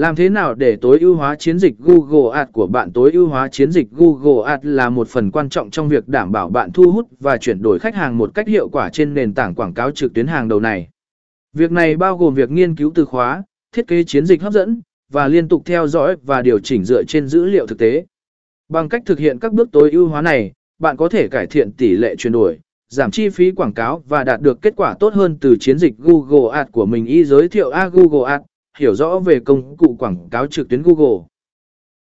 Làm thế nào để tối ưu hóa chiến dịch Google Ads của bạn? Tối ưu hóa chiến dịch Google Ads là một phần quan trọng trong việc đảm bảo bạn thu hút và chuyển đổi khách hàng một cách hiệu quả trên nền tảng quảng cáo trực tuyến hàng đầu này. Việc này bao gồm việc nghiên cứu từ khóa, thiết kế chiến dịch hấp dẫn và liên tục theo dõi và điều chỉnh dựa trên dữ liệu thực tế. Bằng cách thực hiện các bước tối ưu hóa này, bạn có thể cải thiện tỷ lệ chuyển đổi, giảm chi phí quảng cáo và đạt được kết quả tốt hơn từ chiến dịch Google Ads của mình. Y giới thiệu A Google Ads, hiểu rõ về công cụ quảng cáo trực tuyến Google.